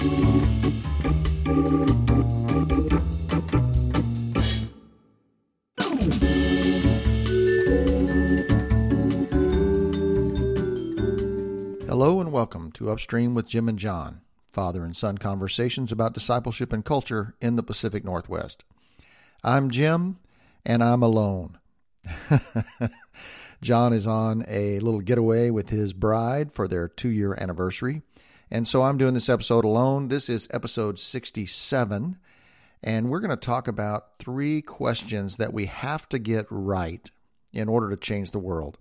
Hello and welcome to Upstream with Jim and John, father and son conversations about discipleship and culture in the Pacific Northwest. I'm Jim, and I'm alone. John is on a little getaway with his bride for their two year anniversary. And so I'm doing this episode alone. This is episode 67. And we're going to talk about three questions that we have to get right in order to change the world.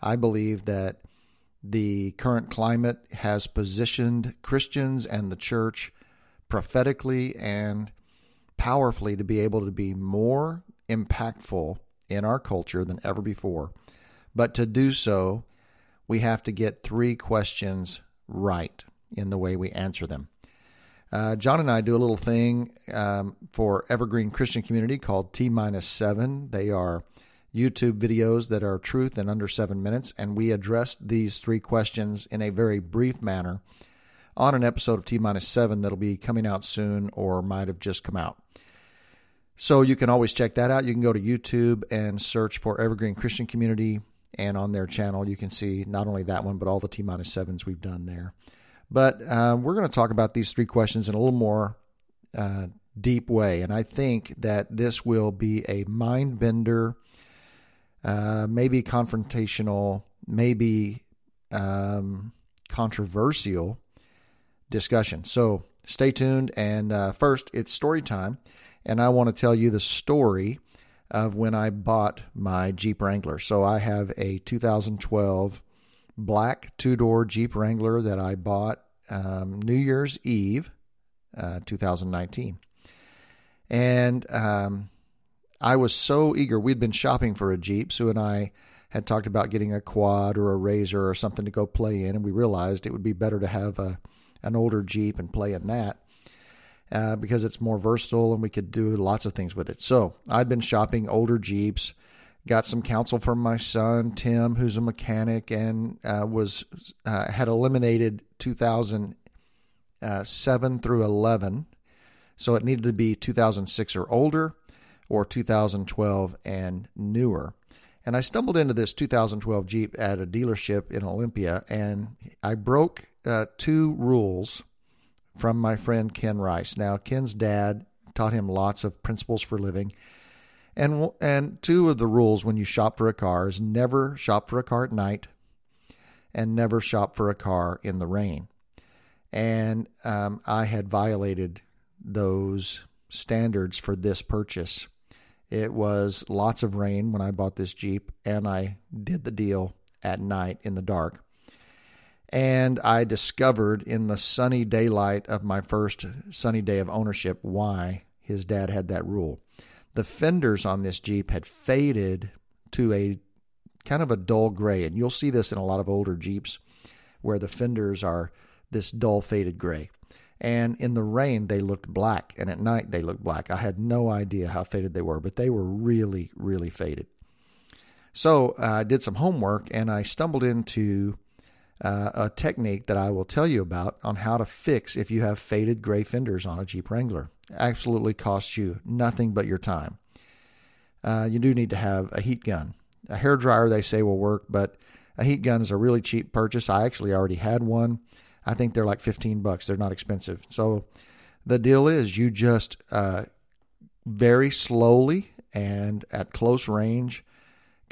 I believe that the current climate has positioned Christians and the church prophetically and powerfully to be able to be more impactful in our culture than ever before. But to do so, we have to get three questions right in the way we answer them. Uh, John and I do a little thing um, for Evergreen Christian Community called T minus seven. They are YouTube videos that are truth in under seven minutes, and we addressed these three questions in a very brief manner on an episode of T minus seven that'll be coming out soon or might have just come out. So you can always check that out. You can go to YouTube and search for Evergreen Christian Community, and on their channel you can see not only that one but all the T minus sevens we've done there. But uh, we're going to talk about these three questions in a little more uh, deep way, and I think that this will be a mind bender, uh, maybe confrontational, maybe um, controversial discussion. So stay tuned. And uh, first, it's story time, and I want to tell you the story of when I bought my Jeep Wrangler. So I have a 2012 black two door Jeep Wrangler that I bought um, New Year's Eve, uh, 2019. And um, I was so eager. We'd been shopping for a Jeep. Sue and I had talked about getting a quad or a razor or something to go play in, and we realized it would be better to have a an older Jeep and play in that uh, because it's more versatile and we could do lots of things with it. So I'd been shopping older Jeeps got some counsel from my son Tim, who's a mechanic, and uh, was uh, had eliminated 2007 through 11, so it needed to be 2006 or older, or 2012 and newer. And I stumbled into this 2012 Jeep at a dealership in Olympia, and I broke uh, two rules from my friend Ken Rice. Now, Ken's dad taught him lots of principles for living and and two of the rules when you shop for a car is never shop for a car at night, and never shop for a car in the rain. And um, I had violated those standards for this purchase. It was lots of rain when I bought this Jeep, and I did the deal at night in the dark. And I discovered in the sunny daylight of my first sunny day of ownership why his dad had that rule the fenders on this Jeep had faded to a kind of a dull gray. And you'll see this in a lot of older Jeeps where the fenders are this dull faded gray. And in the rain, they looked black, and at night, they looked black. I had no idea how faded they were, but they were really, really faded. So uh, I did some homework and I stumbled into uh, a technique that I will tell you about on how to fix if you have faded gray fenders on a Jeep Wrangler absolutely costs you nothing but your time. Uh, you do need to have a heat gun. A hair dryer, they say, will work, but a heat gun is a really cheap purchase. I actually already had one. I think they're like 15 bucks. They're not expensive. So the deal is you just uh, very slowly and at close range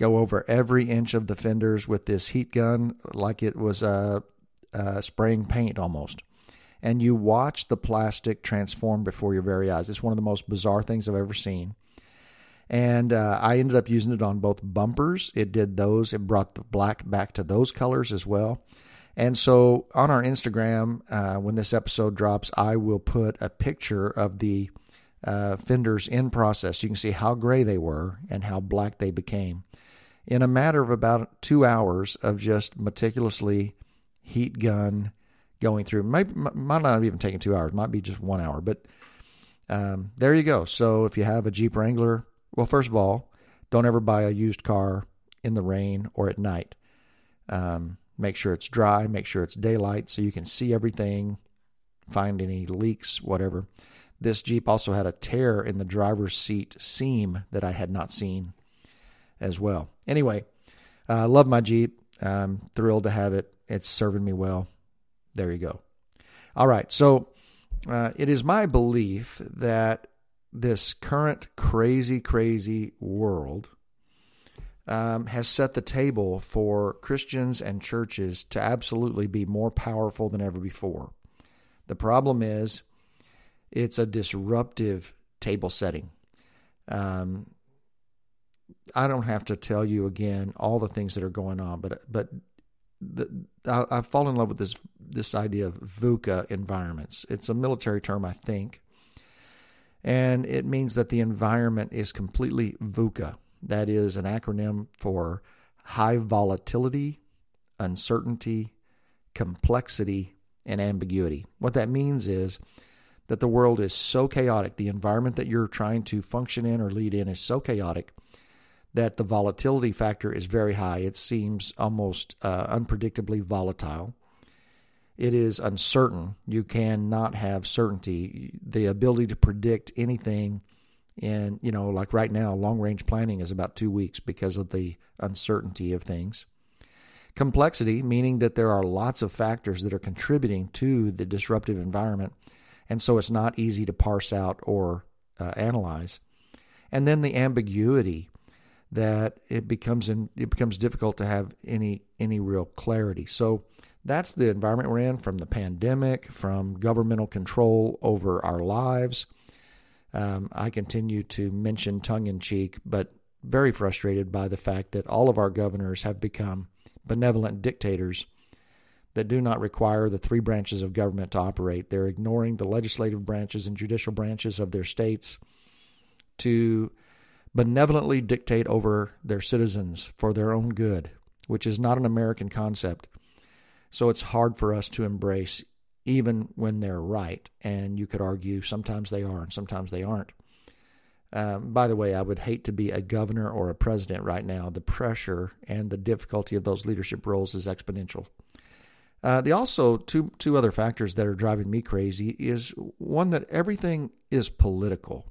go over every inch of the fenders with this heat gun like it was uh, uh, spraying paint almost and you watch the plastic transform before your very eyes. It's one of the most bizarre things I've ever seen. And uh, I ended up using it on both bumpers. It did those, it brought the black back to those colors as well. And so on our Instagram, uh, when this episode drops, I will put a picture of the uh, fenders in process. You can see how gray they were and how black they became in a matter of about two hours of just meticulously heat gun going through. Might might not have even taken two hours. Might be just one hour. But um, there you go. So if you have a Jeep Wrangler, well, first of all, don't ever buy a used car in the rain or at night. Um, make sure it's dry. Make sure it's daylight so you can see everything find any leaks, whatever. This Jeep also had a tear in the driver's seat seam that I had not seen as well. Anyway, I uh, love my Jeep. I'm thrilled to have it. It's serving me well. There you go. All right. So uh, it is my belief that this current crazy, crazy world um, has set the table for Christians and churches to absolutely be more powerful than ever before. The problem is it's a disruptive table setting. Um, I don't have to tell you again all the things that are going on, but but the, I, I've fallen in love with this this idea of VUCA environments. It's a military term, I think, and it means that the environment is completely VUCA. That is an acronym for high volatility, uncertainty, complexity, and ambiguity. What that means is that the world is so chaotic, the environment that you're trying to function in or lead in is so chaotic that the volatility factor is very high. It seems almost uh, unpredictably volatile. It is uncertain. You cannot have certainty. The ability to predict anything and, you know, like right now, long range planning is about two weeks because of the uncertainty of things. Complexity, meaning that there are lots of factors that are contributing to the disruptive environment. And so it's not easy to parse out or uh, analyze. And then the ambiguity that it becomes in, it becomes difficult to have any any real clarity. So that's the environment we're in from the pandemic, from governmental control over our lives, um, I continue to mention tongue in cheek, but very frustrated by the fact that all of our governors have become benevolent dictators that do not require the three branches of government to operate. They're ignoring the legislative branches and judicial branches of their states to benevolently dictate over their citizens for their own good, which is not an American concept. So it's hard for us to embrace even when they're right. And you could argue sometimes they are and sometimes they aren't. Um, by the way, I would hate to be a governor or a president right now. The pressure and the difficulty of those leadership roles is exponential. Uh, the also two two other factors that are driving me crazy is one that everything is political.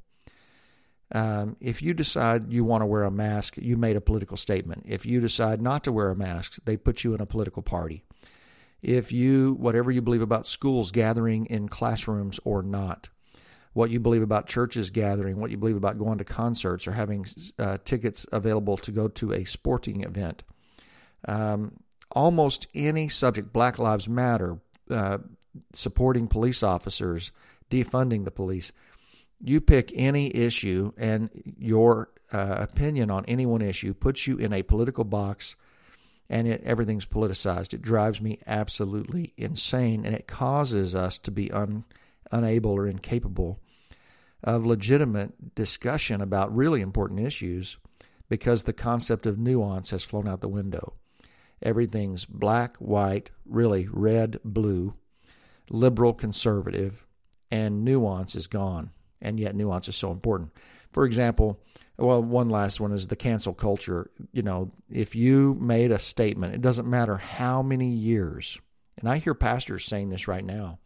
Um, if you decide you want to wear a mask, you made a political statement. If you decide not to wear a mask, they put you in a political party if you, whatever you believe about schools gathering in classrooms or not, what you believe about churches gathering, what you believe about going to concerts or having uh, tickets available to go to a sporting event. Um, almost any subject, Black Lives Matter, uh, supporting police officers, defunding the police. You pick any issue, and your uh, opinion on any one issue puts you in a political box and it, everything's politicized. It drives me absolutely insane, and it causes us to be un, unable or incapable of legitimate discussion about really important issues because the concept of nuance has flown out the window. Everything's black, white, really red, blue, liberal, conservative, and nuance is gone. And yet, nuance is so important. For example, well, one last one is the cancel culture. You know, if you made a statement, it doesn't matter how many years, and I hear pastors saying this right now.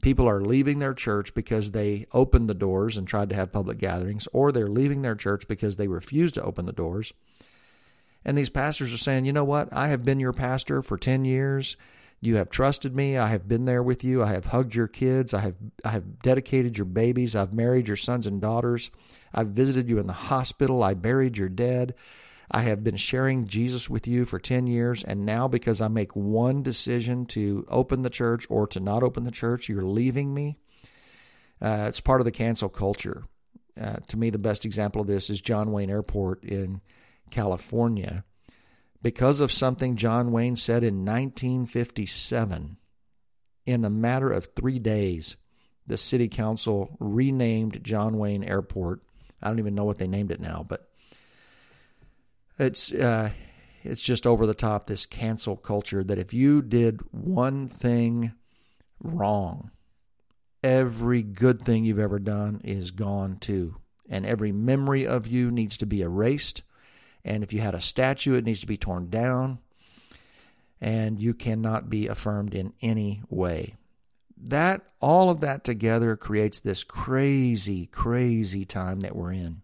People are leaving their church because they opened the doors and tried to have public gatherings, or they're leaving their church because they refused to open the doors. And these pastors are saying, you know what? I have been your pastor for 10 years. You have trusted me. I have been there with you. I have hugged your kids. I have I have dedicated your babies. I've married your sons and daughters. I've visited you in the hospital. I buried your dead. I have been sharing Jesus with you for 10 years, and now because I make one decision to open the church or to not open the church, you're leaving me. Uh, it's part of the cancel culture. Uh, to me, the best example of this is John Wayne Airport in California. Because of something John Wayne said in 1957, in a matter of three days, the city council renamed John Wayne Airport I don't even know what they named it now, but it's uh, it's just over the top. This cancel culture that if you did one thing wrong, every good thing you've ever done is gone too, and every memory of you needs to be erased. And if you had a statue, it needs to be torn down, and you cannot be affirmed in any way. that all of that together creates this crazy, crazy time that we're in.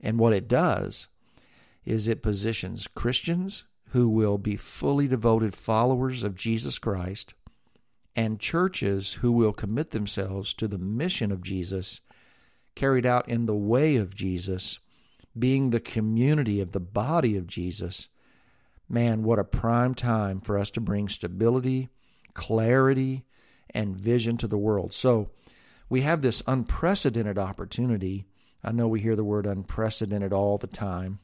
And what it does is it positions Christians who will be fully devoted followers of Jesus Christ and churches who will commit themselves to the mission of Jesus carried out in the way of Jesus, being the community of the body of Jesus. Man, what a prime time for us to bring stability, clarity, and vision to the world. So we have this unprecedented opportunity. I know we hear the word unprecedented all the time,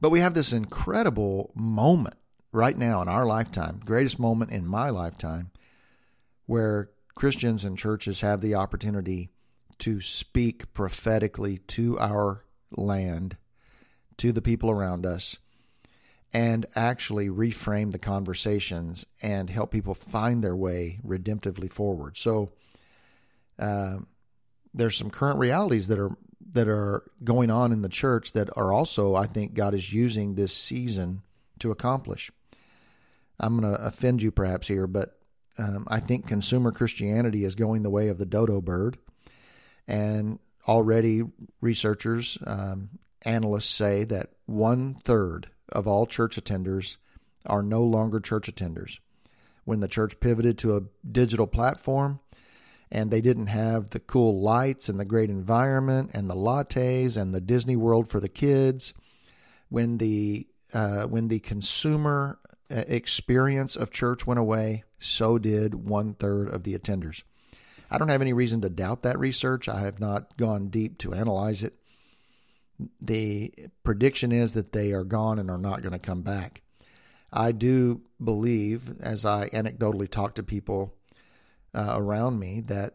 but we have this incredible moment right now in our lifetime, greatest moment in my lifetime, where Christians and churches have the opportunity to speak prophetically to our land, to the people around us, and actually reframe the conversations and help people find their way redemptively forward. So, uh, there's some current realities that are that are going on in the church that are also, I think, God is using this season to accomplish. I'm going to offend you perhaps here, but um, I think consumer Christianity is going the way of the dodo bird, and already researchers, um, analysts say that one third of all church attenders are no longer church attenders. When the church pivoted to a digital platform and they didn't have the cool lights and the great environment and the lattes and the Disney World for the kids, when the uh, when the consumer uh, experience of church went away, so did one third of the attenders. I don't have any reason to doubt that research. I have not gone deep to analyze it the prediction is that they are gone and are not going to come back. I do believe, as I anecdotally talk to people uh, around me, that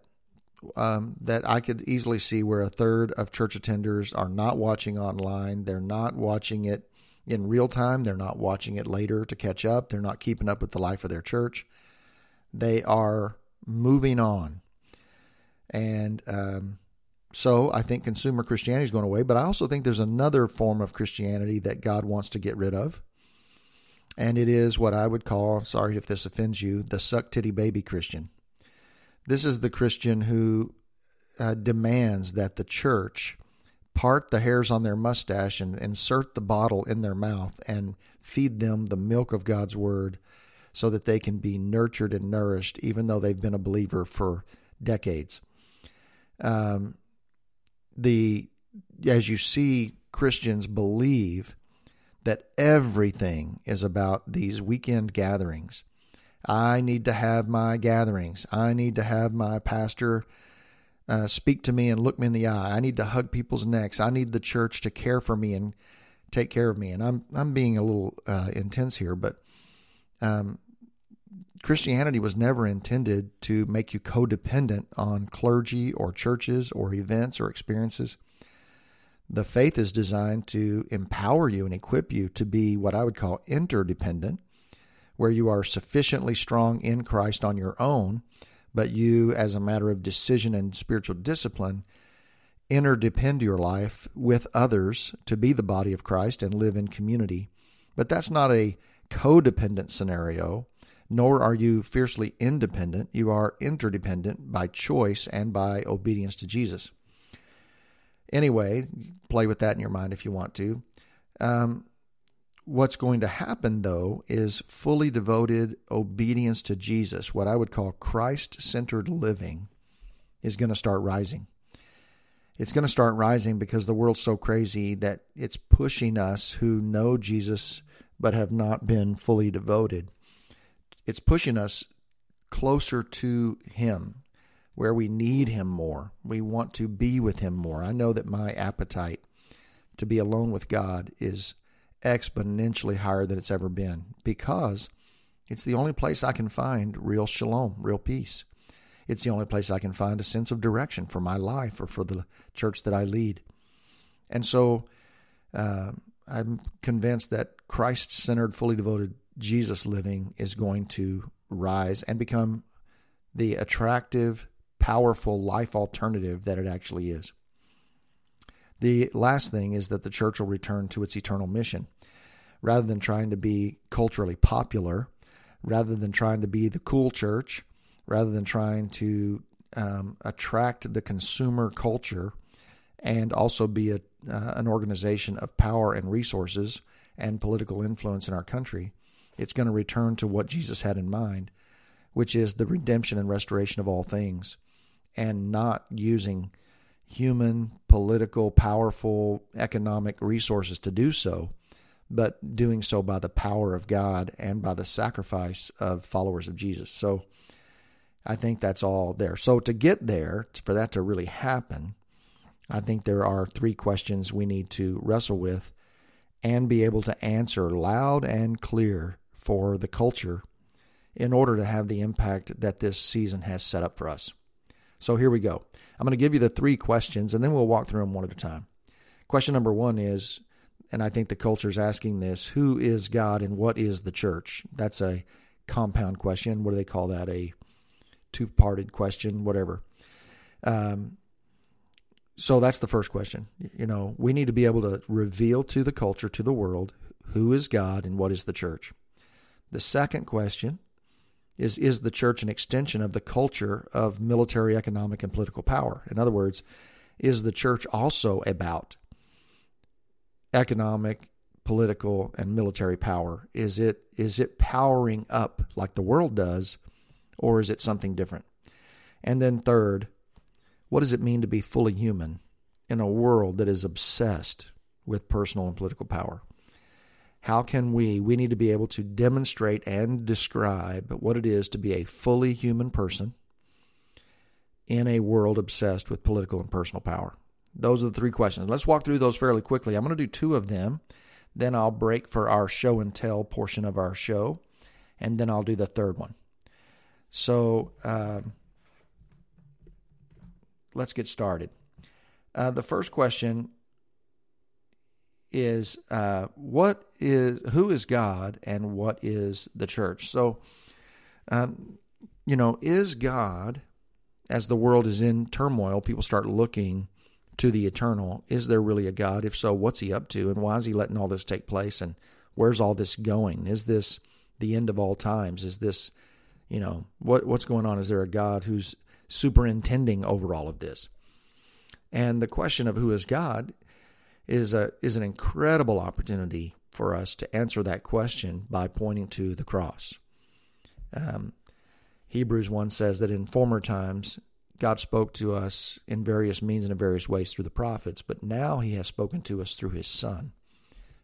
um, that I could easily see where a third of church attenders are not watching online. They're not watching it in real time. They're not watching it later to catch up. They're not keeping up with the life of their church. They are moving on, and um, so I think consumer Christianity is going away, but I also think there's another form of Christianity that God wants to get rid of. And it is what I would call, sorry if this offends you, the suck titty baby Christian. This is the Christian who uh, demands that the church part the hairs on their mustache and insert the bottle in their mouth and feed them the milk of God's word so that they can be nurtured and nourished, even though they've been a believer for decades. Um, the as you see Christians believe that everything is about these weekend gatherings. I need to have my gatherings. I need to have my pastor uh, speak to me and look me in the eye. I need to hug people's necks. I need the church to care for me and take care of me. And I'm I'm being a little uh, intense here, but um, Christianity was never intended to make you codependent on clergy or churches or events or experiences. The faith is designed to empower you and equip you to be what I would call interdependent, where you are sufficiently strong in Christ on your own, but you, as a matter of decision and spiritual discipline, interdepend your life with others to be the body of Christ and live in community. But that's not a codependent scenario nor are you fiercely independent. You are interdependent by choice and by obedience to Jesus. Anyway, play with that in your mind if you want to. Um, what's going to happen, though, is fully devoted obedience to Jesus, what I would call Christ centered living, is going to start rising. It's going to start rising because the world's so crazy that it's pushing us who know Jesus but have not been fully devoted it's pushing us closer to Him, where we need Him more. We want to be with Him more. I know that my appetite to be alone with God is exponentially higher than it's ever been because it's the only place I can find real shalom, real peace. It's the only place I can find a sense of direction for my life or for the church that I lead. And so uh, I'm convinced that Christ centered, fully devoted Jesus living is going to rise and become the attractive, powerful life alternative that it actually is. The last thing is that the church will return to its eternal mission. Rather than trying to be culturally popular, rather than trying to be the cool church, rather than trying to um, attract the consumer culture and also be a, uh, an organization of power and resources and political influence in our country. It's going to return to what Jesus had in mind, which is the redemption and restoration of all things, and not using human, political, powerful, economic resources to do so, but doing so by the power of God and by the sacrifice of followers of Jesus. So I think that's all there. So to get there, for that to really happen, I think there are three questions we need to wrestle with and be able to answer loud and clear for the culture in order to have the impact that this season has set up for us. So here we go. I'm going to give you the three questions and then we'll walk through them one at a time. Question number one is, and I think the culture is asking this who is God and what is the church? That's a compound question. What do they call that? A two parted question, whatever. Um, so that's the first question. You know, we need to be able to reveal to the culture, to the world, who is God and what is the church. The second question is Is the church an extension of the culture of military, economic, and political power? In other words, is the church also about economic, political, and military power? Is it is it powering up like the world does, or is it something different? And then third, what does it mean to be fully human in a world that is obsessed with personal and political power? How can we? We need to be able to demonstrate and describe what it is to be a fully human person in a world obsessed with political and personal power. Those are the three questions. Let's walk through those fairly quickly. I'm going to do two of them. Then I'll break for our show and tell portion of our show. And then I'll do the third one. So um, let's get started. Uh, the first question is uh, what is who is God and what is the church? So, um, you know, is God as the world is in turmoil? People start looking to the eternal. Is there really a God? If so, what's He up to, and why is He letting all this take place? And where's all this going? Is this the end of all times? Is this, you know, what what's going on? Is there a God who's superintending over all of this? And the question of who is God is a is an incredible opportunity for us to answer that question by pointing to the cross. Um, Hebrews 1 says that in former times God spoke to us in various means and in various ways through the prophets, but now he has spoken to us through his Son,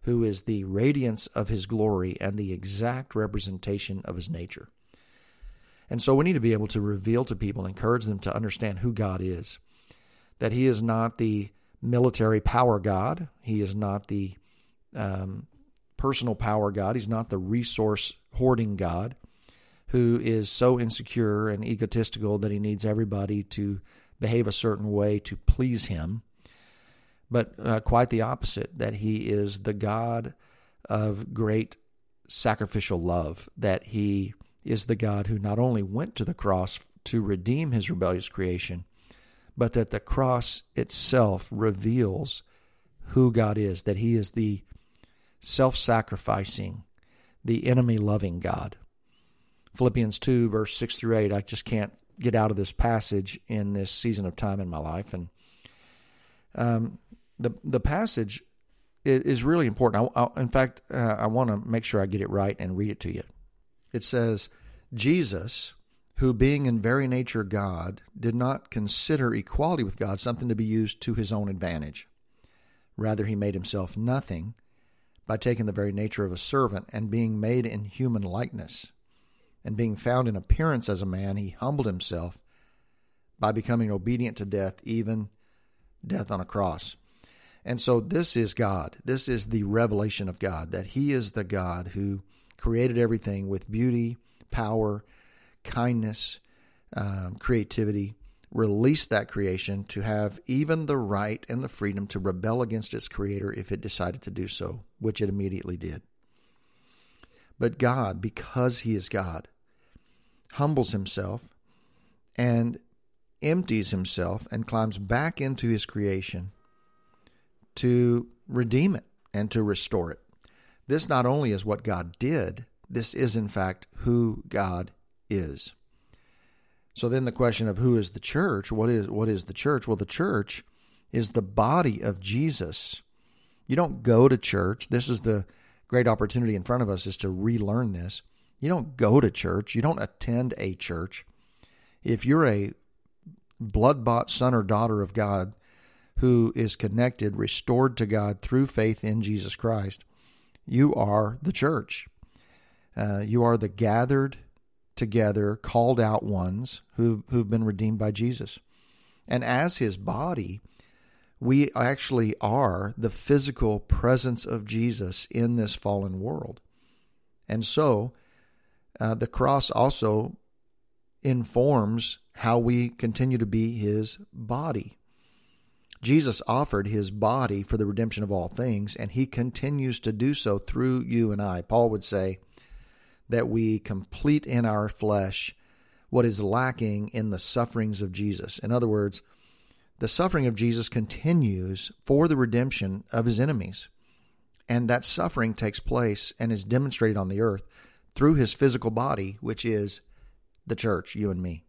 who is the radiance of his glory and the exact representation of his nature. And so we need to be able to reveal to people, encourage them to understand who God is, that he is not the military power God. He is not the um, personal power God. He's not the resource hoarding God who is so insecure and egotistical that he needs everybody to behave a certain way to please him. But uh, quite the opposite, that he is the God of great sacrificial love, that he is the God who not only went to the cross to redeem his rebellious creation, but that the cross itself reveals who God is, that He is the self sacrificing, the enemy loving God. Philippians 2, verse 6 through 8, I just can't get out of this passage in this season of time in my life. And um, the, the passage is, is really important. I, I, in fact, uh, I want to make sure I get it right and read it to you. It says, Jesus, who, being in very nature God, did not consider equality with God something to be used to his own advantage. Rather, he made himself nothing by taking the very nature of a servant and being made in human likeness. And being found in appearance as a man, he humbled himself by becoming obedient to death, even death on a cross. And so, this is God. This is the revelation of God that He is the God who created everything with beauty, power, kindness, um, creativity, release that creation to have even the right and the freedom to rebel against its creator if it decided to do so, which it immediately did. But God, because He is God, humbles Himself and empties Himself and climbs back into His creation to redeem it and to restore it. This not only is what God did, this is in fact who God is. So then the question of who is the church? What is what is the church? Well, the church is the body of Jesus. You don't go to church. This is the great opportunity in front of us is to relearn this. You don't go to church. You don't attend a church. If you're a blood bought son or daughter of God who is connected, restored to God through faith in Jesus Christ, you are the church. Uh, you are the gathered together, called out ones who, who've been redeemed by Jesus. And as his body, we actually are the physical presence of Jesus in this fallen world. And so uh, the cross also informs how we continue to be his body. Jesus offered his body for the redemption of all things, and he continues to do so through you and I. Paul would say that we complete in our flesh what is lacking in the sufferings of Jesus. In other words, the suffering of Jesus continues for the redemption of his enemies. And that suffering takes place and is demonstrated on the earth through his physical body, which is the church, you and me.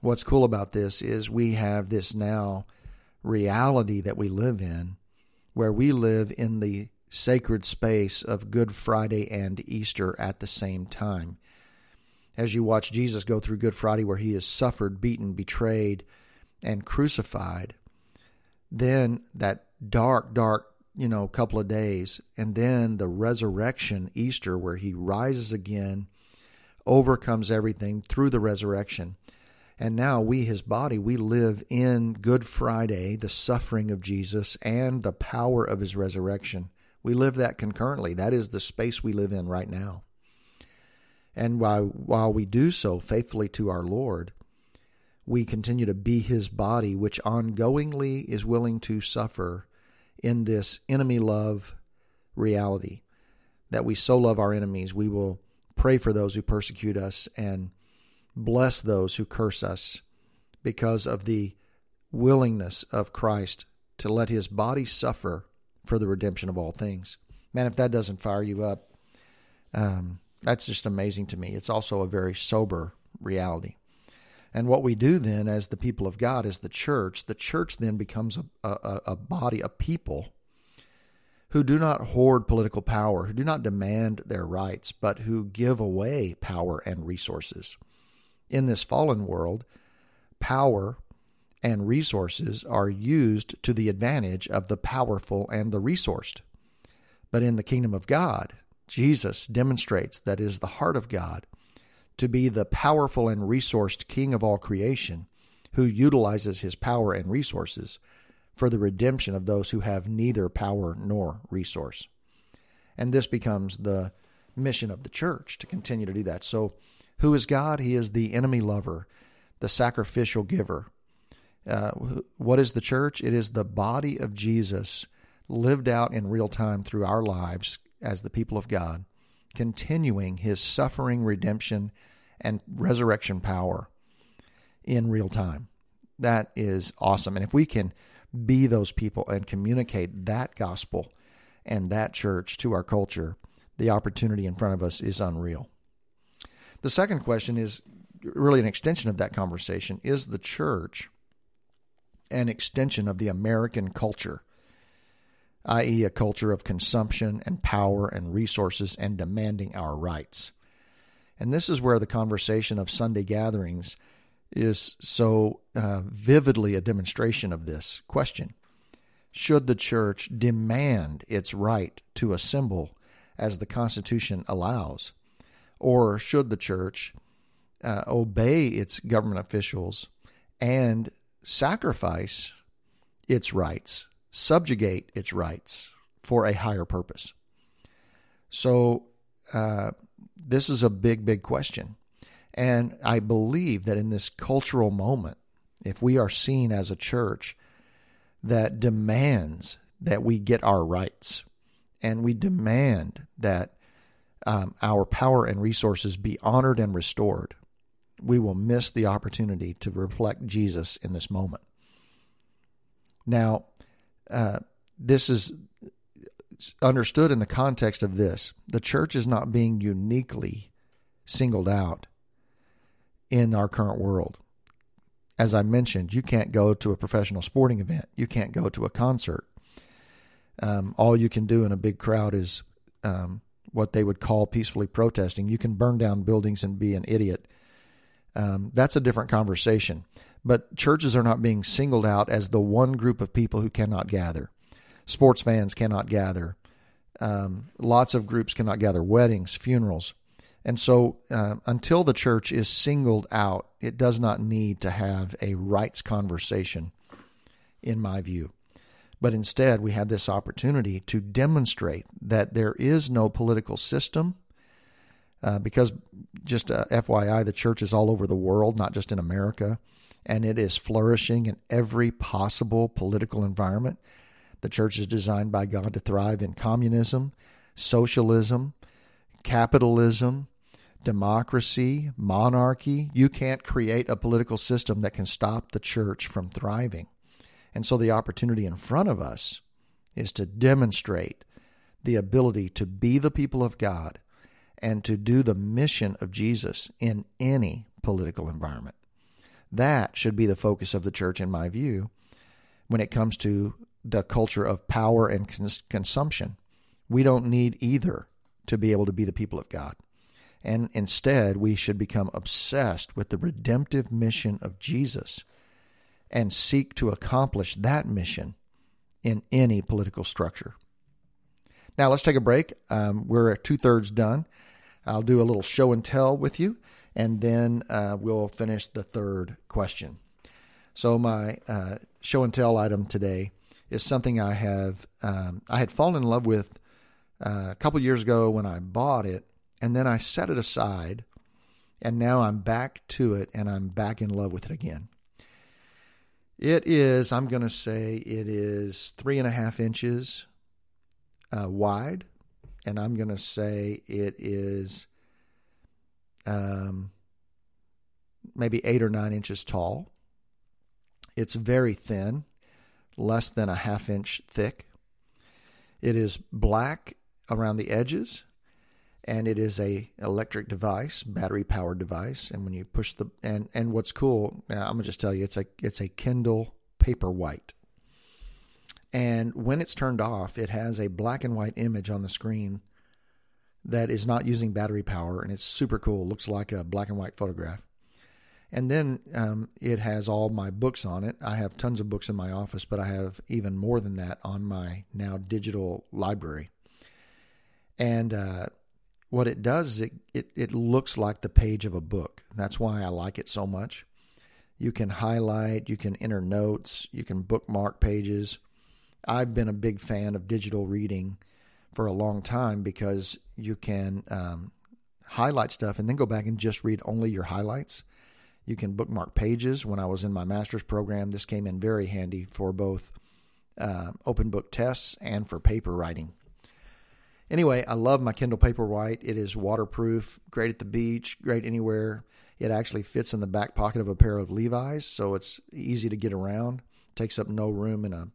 What's cool about this is we have this now reality that we live in where we live in the sacred space of Good Friday and Easter at the same time. As you watch Jesus go through Good Friday, where he is suffered, beaten, betrayed, and crucified, then that dark, dark, you know, couple of days, and then the resurrection, Easter, where he rises again, overcomes everything through the resurrection. And now we, his body, we live in Good Friday, the suffering of Jesus, and the power of his resurrection. We live that concurrently. That is the space we live in right now. And while, while we do so faithfully to our Lord, we continue to be his body, which ongoingly is willing to suffer in this enemy love reality. That we so love our enemies, we will pray for those who persecute us and bless those who curse us because of the willingness of Christ to let his body suffer for the redemption of all things. Man, if that doesn't fire you up, um, that's just amazing to me. It's also a very sober reality. And what we do then, as the people of God, as the church, the church then becomes a, a, a body, a people who do not hoard political power, who do not demand their rights, but who give away power and resources. In this fallen world, power and resources are used to the advantage of the powerful and the resourced. But in the kingdom of God, Jesus demonstrates that is the heart of God to be the powerful and resourced King of all creation who utilizes his power and resources for the redemption of those who have neither power nor resource. And this becomes the mission of the church to continue to do that. So, who is God? He is the enemy lover, the sacrificial giver. Uh, what is the church? It is the body of Jesus lived out in real time through our lives as the people of God, continuing his suffering, redemption, and resurrection power in real time. That is awesome. And if we can be those people and communicate that gospel and that church to our culture, the opportunity in front of us is unreal. The second question is really an extension of that conversation Is the church an extension of the American culture, i.e., a culture of consumption and power and resources and demanding our rights? And this is where the conversation of Sunday gatherings is so uh, vividly a demonstration of this question. Should the church demand its right to assemble as the Constitution allows? Or should the church uh, obey its government officials and sacrifice its rights, subjugate its rights for a higher purpose? So, uh, this is a big, big question. And I believe that in this cultural moment, if we are seen as a church that demands that we get our rights and we demand that um, our power and resources be honored and restored, we will miss the opportunity to reflect Jesus in this moment. Now, uh, this is understood in the context of this. The church is not being uniquely singled out in our current world. As I mentioned, you can't go to a professional sporting event, you can't go to a concert. Um, all you can do in a big crowd is um, what they would call peacefully protesting. You can burn down buildings and be an idiot. Um, that's a different conversation. But churches are not being singled out as the one group of people who cannot gather. Sports fans cannot gather. Um, lots of groups cannot gather. Weddings, funerals. And so, uh, until the church is singled out, it does not need to have a rights conversation, in my view. But instead, we have this opportunity to demonstrate that there is no political system. Uh, because, just uh, FYI, the church is all over the world, not just in America, and it is flourishing in every possible political environment. The church is designed by God to thrive in communism, socialism, capitalism, democracy, monarchy. You can't create a political system that can stop the church from thriving. And so the opportunity in front of us is to demonstrate the ability to be the people of God and to do the mission of Jesus in any political environment. That should be the focus of the church, in my view, when it comes to the culture of power and cons- consumption. We don't need either to be able to be the people of God. And instead, we should become obsessed with the redemptive mission of Jesus and seek to accomplish that mission in any political structure. Now, let's take a break. Um, we're two thirds done. I'll do a little show and tell with you, and then uh, we'll finish the third question. So, my uh, show and tell item today is something I have um, I had fallen in love with uh, a couple years ago when I bought it, and then I set it aside, and now I'm back to it, and I'm back in love with it again. It is, I'm going to say, it is three and a half inches uh, wide, and I'm going to say it is um, maybe eight or nine inches tall. It's very thin, less than a half inch thick. It is black around the edges and it is a electric device, battery powered device. And when you push the and and what's cool, I'm gonna just tell you, it's a it's a Kindle Paperwhite. And when it's turned off, it has a black and white image on the screen that is not using battery power, and it's super cool. It looks like a black and white photograph. And then um, it has all my books on it. I have tons of books in my office, but I have even more than that on my now digital library. And uh, what it does is it, it, it looks like the page of a book. That's why I like it so much. You can highlight, you can enter notes, you can bookmark pages. I've been a big fan of digital reading for a long time because you can um, highlight stuff and then go back and just read only your highlights. You can bookmark pages. When I was in my master's program, this came in very handy for both uh, open book tests and for paper writing. Anyway, I love my Kindle Paperwhite. It is waterproof, great at the beach, great anywhere. It actually fits in the back pocket of a pair of Levi's, so it's easy to get around. Takes up no room in a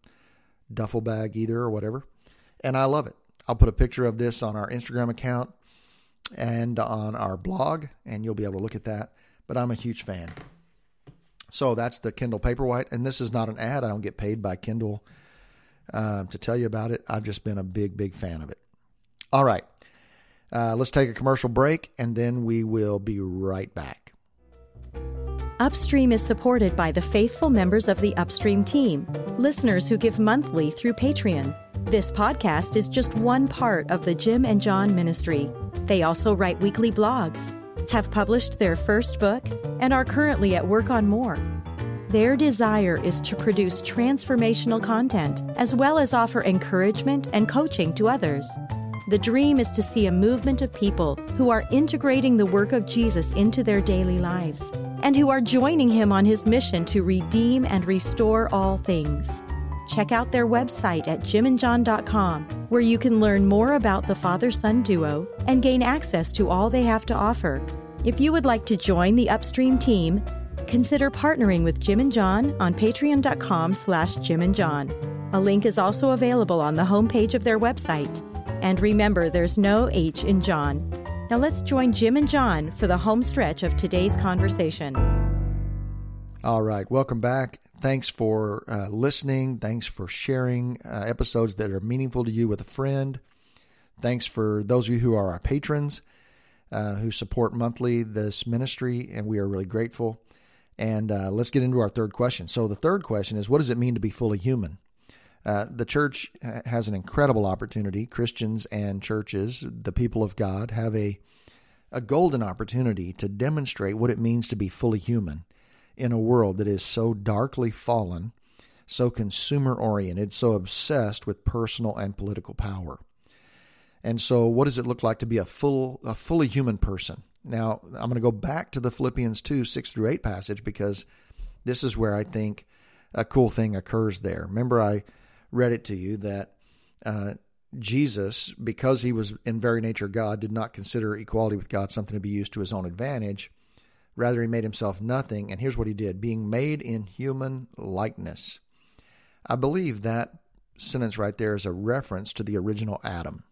duffel bag either or whatever. And I love it. I'll put a picture of this on our Instagram account and on our blog, and you'll be able to look at that. But I'm a huge fan. So that's the Kindle Paperwhite, and this is not an ad. I don't get paid by Kindle uh, to tell you about it. I've just been a big, big fan of it. All right. Uh, let's take a commercial break and then we will be right back. Upstream is supported by the faithful members of the Upstream team, listeners who give monthly through Patreon. This podcast is just one part of the Jim and John ministry. They also write weekly blogs, have published their first book, and are currently at work on more. Their desire is to produce transformational content as well as offer encouragement and coaching to others. The dream is to see a movement of people who are integrating the work of Jesus into their daily lives and who are joining him on his mission to redeem and restore all things. Check out their website at jimandjohn.com, where you can learn more about the father son duo and gain access to all they have to offer. If you would like to join the Upstream team, consider partnering with Jim and John on patreon.com slash Jim and John. A link is also available on the homepage of their website. And remember, there's no H in John. Now let's join Jim and John for the home stretch of today's conversation. All right, welcome back. Thanks for uh, listening. Thanks for sharing uh, episodes that are meaningful to you with a friend. Thanks for those of you who are our patrons uh, who support monthly this ministry, and we are really grateful. And uh, let's get into our third question. So, the third question is what does it mean to be fully human? Uh, the church has an incredible opportunity. Christians and churches, the people of God, have a a golden opportunity to demonstrate what it means to be fully human in a world that is so darkly fallen, so consumer oriented, so obsessed with personal and political power. And so, what does it look like to be a full, a fully human person? Now, I'm going to go back to the Philippians 2 6 through 8 passage because this is where I think a cool thing occurs there. Remember, I read it to you that uh, Jesus, because he was in very nature God, did not consider equality with God something to be used to his own advantage. Rather, he made himself nothing. And here's what he did being made in human likeness. I believe that sentence right there is a reference to the original Adam.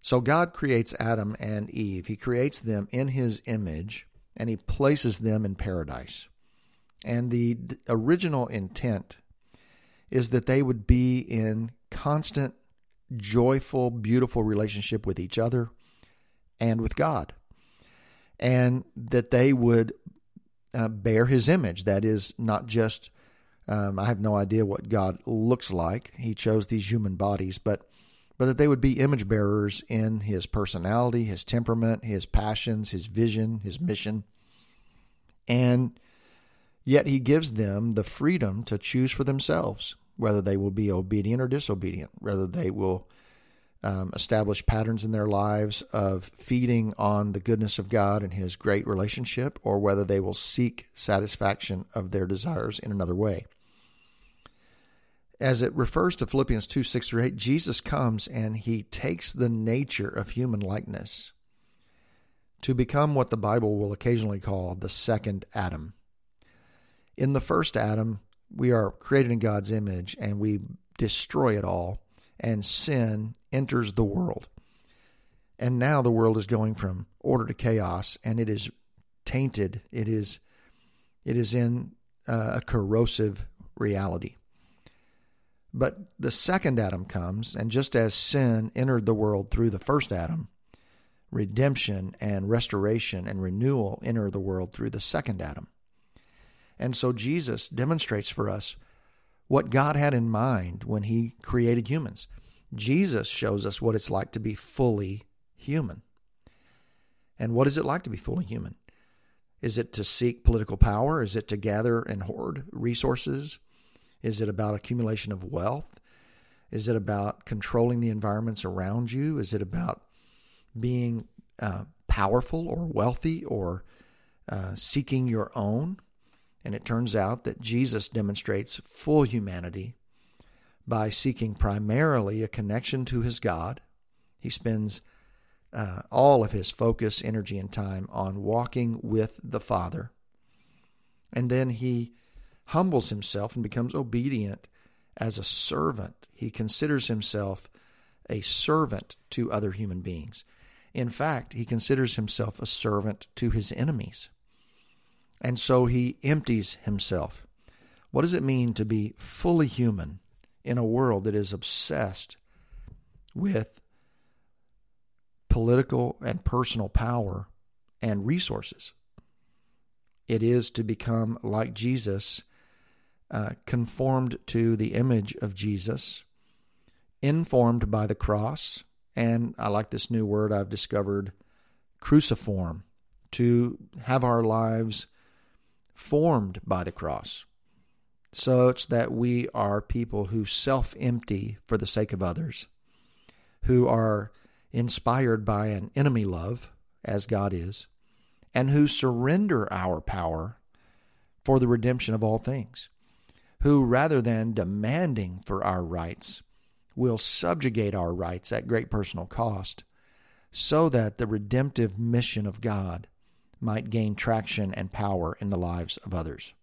So God creates Adam and Eve. He creates them in his image and he places them in paradise. And the original intent is that they would be in constant, joyful, beautiful relationship with each other and with God. And that they would uh, bear his image. That is not just, um, I have no idea what God looks like. He chose these human bodies, but but that they would be image bearers in his personality, his temperament, his passions, his vision, his mission. And yet he gives them the freedom to choose for themselves whether they will be obedient or disobedient, whether they will um, establish patterns in their lives of feeding on the goodness of God and his great relationship, or whether they will seek satisfaction of their desires in another way as it refers to Philippians 2 6 through 8, Jesus comes and he takes the nature of human likeness to become what the Bible will occasionally call the second Adam. In the first Adam, we are created in God's image and we destroy it all, and sin enters the world. And now the world is going from order to chaos, and it is tainted. It is, it is in uh, a corrosive reality. But the second Adam comes, and just as sin entered the world through the first Adam, redemption and restoration and renewal enter the world through the second Adam. And so Jesus demonstrates for us what God had in mind when he created humans. Jesus shows us what it's like to be fully human. And what is it like to be fully human? Is it to seek political power? Is it to gather and hoard resources? Is it about accumulation of wealth? Is it about controlling the environments around you? Is it about being uh, powerful or wealthy or uh, seeking your own? And it turns out that Jesus demonstrates full humanity by seeking primarily a connection to his God. He spends uh, all of his focus, energy, and time on walking with the Father. And then he humbles himself and becomes obedient as a servant. He considers himself a servant to other human beings. In fact, he considers himself a servant to his enemies. And so he empties himself. What does it mean to be fully human in a world that is obsessed with political and personal power and resources? It is to become like Jesus uh, conformed to the image of Jesus, informed by the cross, and I like this new word I've discovered, cruciform, to have our lives formed by the cross, such that we are people who self empty for the sake of others, who are inspired by an enemy love, as God is, and who surrender our power for the redemption of all things who, rather than demanding for our rights, will subjugate our rights at great personal cost, so that the redemptive mission of God might gain traction and power in the lives of others.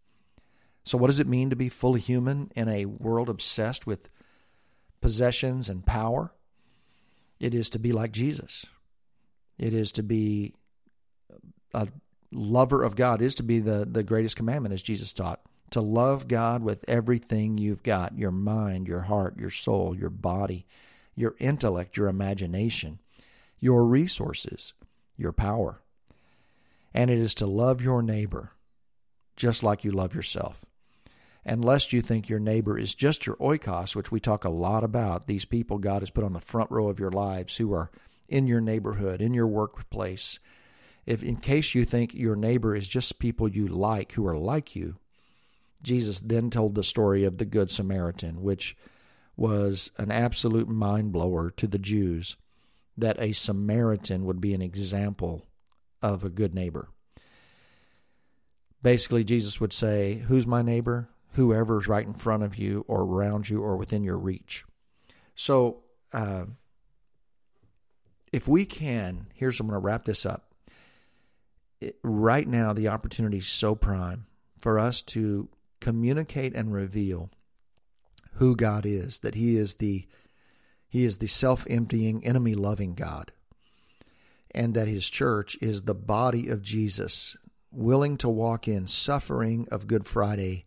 So, what does it mean to be fully human in a world obsessed with possessions and power? It is to be like Jesus. It is to be a lover of God, it is to be the, the greatest commandment, as Jesus taught. To love God with everything you've got your mind, your heart, your soul, your body, your intellect, your imagination, your resources, your power. And it is to love your neighbor just like you love yourself. And lest you think your neighbor is just your oikos, which we talk a lot about, these people God has put on the front row of your lives who are in your neighborhood, in your workplace. If in case you think your neighbor is just people you like who are like you, Jesus then told the story of the Good Samaritan, which was an absolute mind blower to the Jews that a Samaritan would be an example of a good neighbor. Basically, Jesus would say, Who's my neighbor? Whoever's right in front of you or around you or within your reach. So, uh, if we can, here's I'm going to wrap this up. It, right now, the opportunity is so prime for us to communicate and reveal who God is, that He is the He is the self-emptying, enemy-loving God, and that His church is the body of Jesus, willing to walk in suffering of Good Friday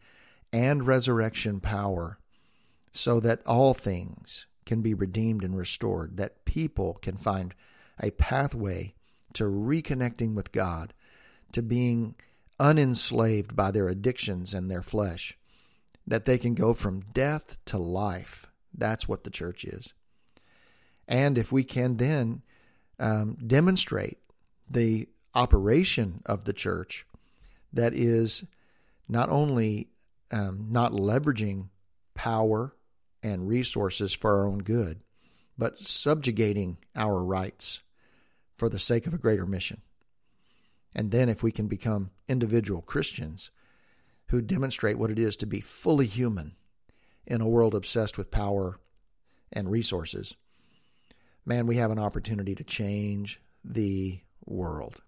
and resurrection power, so that all things can be redeemed and restored, that people can find a pathway to reconnecting with God, to being unenslaved by their addictions and their flesh, that they can go from death to life. That's what the church is. And if we can then um, demonstrate the operation of the church that is not only um, not leveraging power and resources for our own good, but subjugating our rights for the sake of a greater mission. And then, if we can become individual Christians who demonstrate what it is to be fully human in a world obsessed with power and resources, man, we have an opportunity to change the world.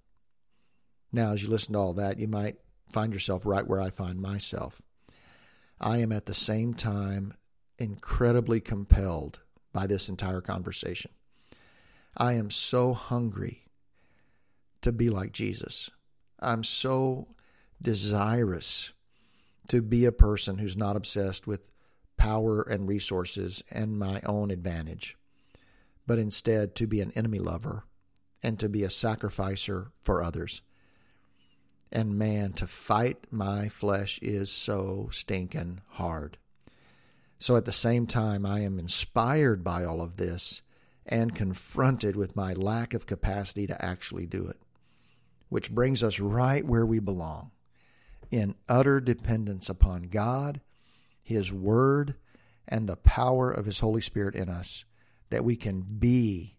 Now, as you listen to all that, you might find yourself right where I find myself. I am at the same time incredibly compelled by this entire conversation. I am so hungry to be like Jesus. I'm so desirous to be a person who's not obsessed with power and resources and my own advantage, but instead to be an enemy lover and to be a sacrificer for others. And man, to fight my flesh is so stinking hard. So at the same time, I am inspired by all of this and confronted with my lack of capacity to actually do it which brings us right where we belong in utter dependence upon God, His Word, and the power of His Holy Spirit in us, that we can be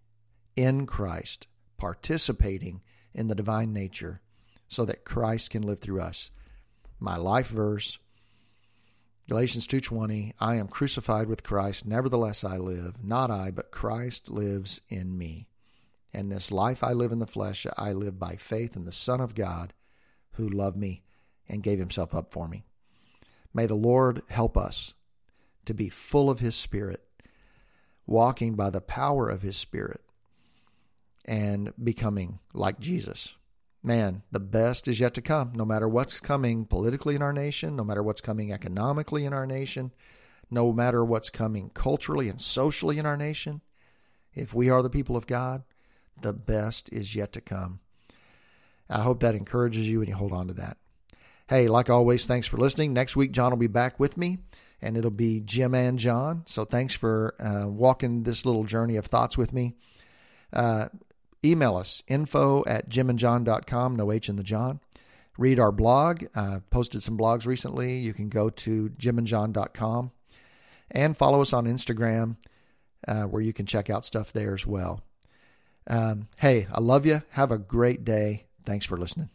in Christ, participating in the divine nature, so that Christ can live through us. My life verse, Galatians 2:20, I am crucified with Christ, nevertheless I live, not I, but Christ lives in me. And this life I live in the flesh, I live by faith in the Son of God who loved me and gave himself up for me. May the Lord help us to be full of his Spirit, walking by the power of his Spirit, and becoming like Jesus. Man, the best is yet to come, no matter what's coming politically in our nation, no matter what's coming economically in our nation, no matter what's coming culturally and socially in our nation. If we are the people of God, the best is yet to come. I hope that encourages you and you hold on to that. Hey, like always, thanks for listening. Next week, Jon will be back with me, and it'll be Jim and Jon. So thanks for uh, walking this little journey of thoughts with me. Uh, email us info at jimandjon.com, no H in the Jon. Read our blog. Uh, posted some blogs recently. You can go to jimandjon.com and follow us on Instagram, uh, where you can check out stuff there as well. Um, hey, I love you. Have a great day. Thanks for listening.